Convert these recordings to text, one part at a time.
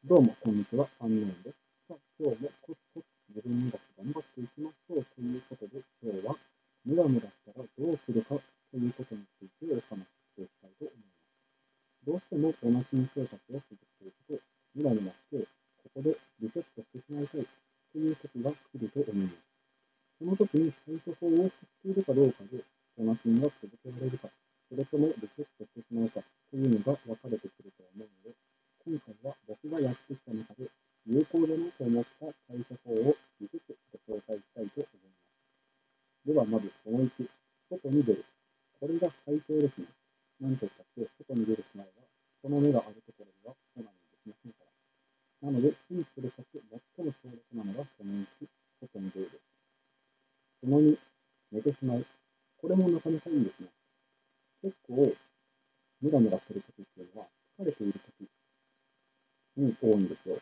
どうも、こんにちは。アンノーンです。さあ、今日もコツコツ自分磨き頑張っていきましょうということで、今日はムラムラしたらどうするかということについてお話ししていきたいと思います。どうしてもおなじみ生活を続けていくと、ムラムラして、ここでリセットしてしまいたいという時が来ると思います。その時に対処法を知っているかどうかで、おなじみが続けられるか、それともリセットしてしまうかというのが分かれてくると思うので、今回は僕がやってきた中で有効だなと思った対処法を5つご紹介したいと思います。ではまずその1、外に出る。これが最低ですね。なんとかって外に出る前は、その目があるところにはオナニーできませんから。なので、シンプルかつ最も強力なのがその1、外に出るです。その2、寝てしまう。これもなかなかいいんですね。結構、ムラムラするときっていうのは、疲れているときに多いんですよ。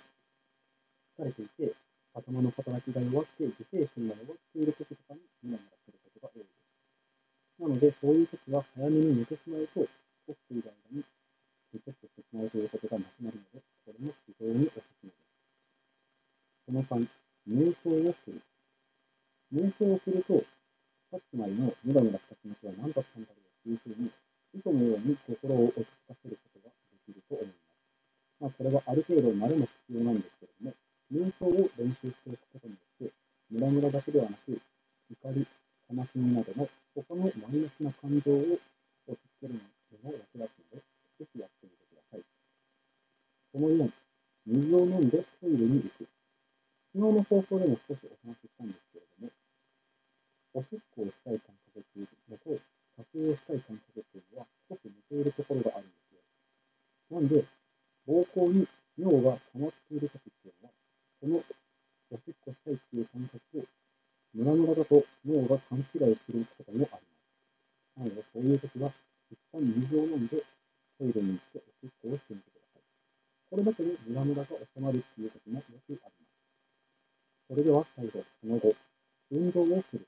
疲れていて、頭の働きが弱くて、自制心が弱っている時とかにムラムラすることが多いです。なので、そういう時は早めに寝てしまうと、起きている間にリセットしてしまうということがなくなるので、これも非常におすすめです。その3、瞑想をする。瞑想をすると、さっきまでのムラムラした気持ちは何だったんだろうというふうに、嘘のように心を落ち着かせることができると思います。まあ、これはある程度慣れも必要なんです、瞑想を練習していくことによって、ムラムラだけではなく、怒り、悲しみなどの他のマイナスな感情を落ち着けるのにも役立つので、ぜひやってみてください。その4、水を飲んでトイレに行く。昨日の放送でも少しお話ししたんですけれども、おしっこをしたい感覚っていうのと、撮影をしたい感覚っていうのは少し似ているところがあるんですよ。なんで、膀胱に尿が溜まっているときっていうのは、このおしっこしたいっていう感覚を、ムラムラだと尿が勘違いすることもあります。なので、そういうときは、一旦水を飲んで、トイレに行っておしっこをしてみてください。これだけでムラムラが収まるっていうこともよくあります。それでは最後、その後、運動をする。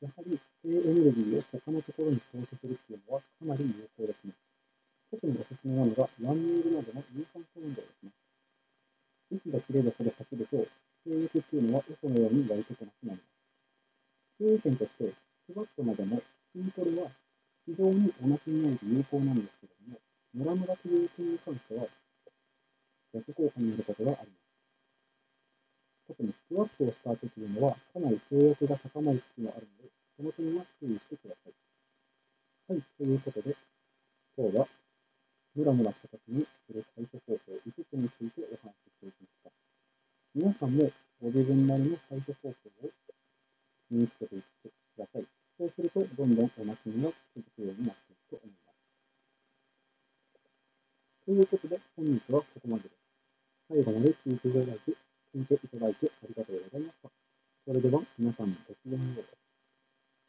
やはり、低エネルギーを他のところに投資するっていうのはかなり有効ですね。特におすすめなのが、ランニングなどの有酸素運動ですね。息が切れるほど走ると、性欲っていうのは嘘のように湧いてこなくなります。注意点として、スワットなどの筋トレは非常にお腹にないと有効なんですけれども、ムラムラという点に関しては、逆効果になることがあります。特にスクワットをした後というのは、かなり性欲が高まる時もあるので、その点は注意してください。はい、ということで、今日はムラムラした時にする対処方法5つについてお話ししていきました。皆さんもご自分なりの対処方法を身につけていってください。そうすると、どんどんおなじみが続くようになっていくと思います。ということで、本日はここまでです。最後まで聞いていただいて、聞いていただいてありがとうございました。それでは、皆さんごきげんよう。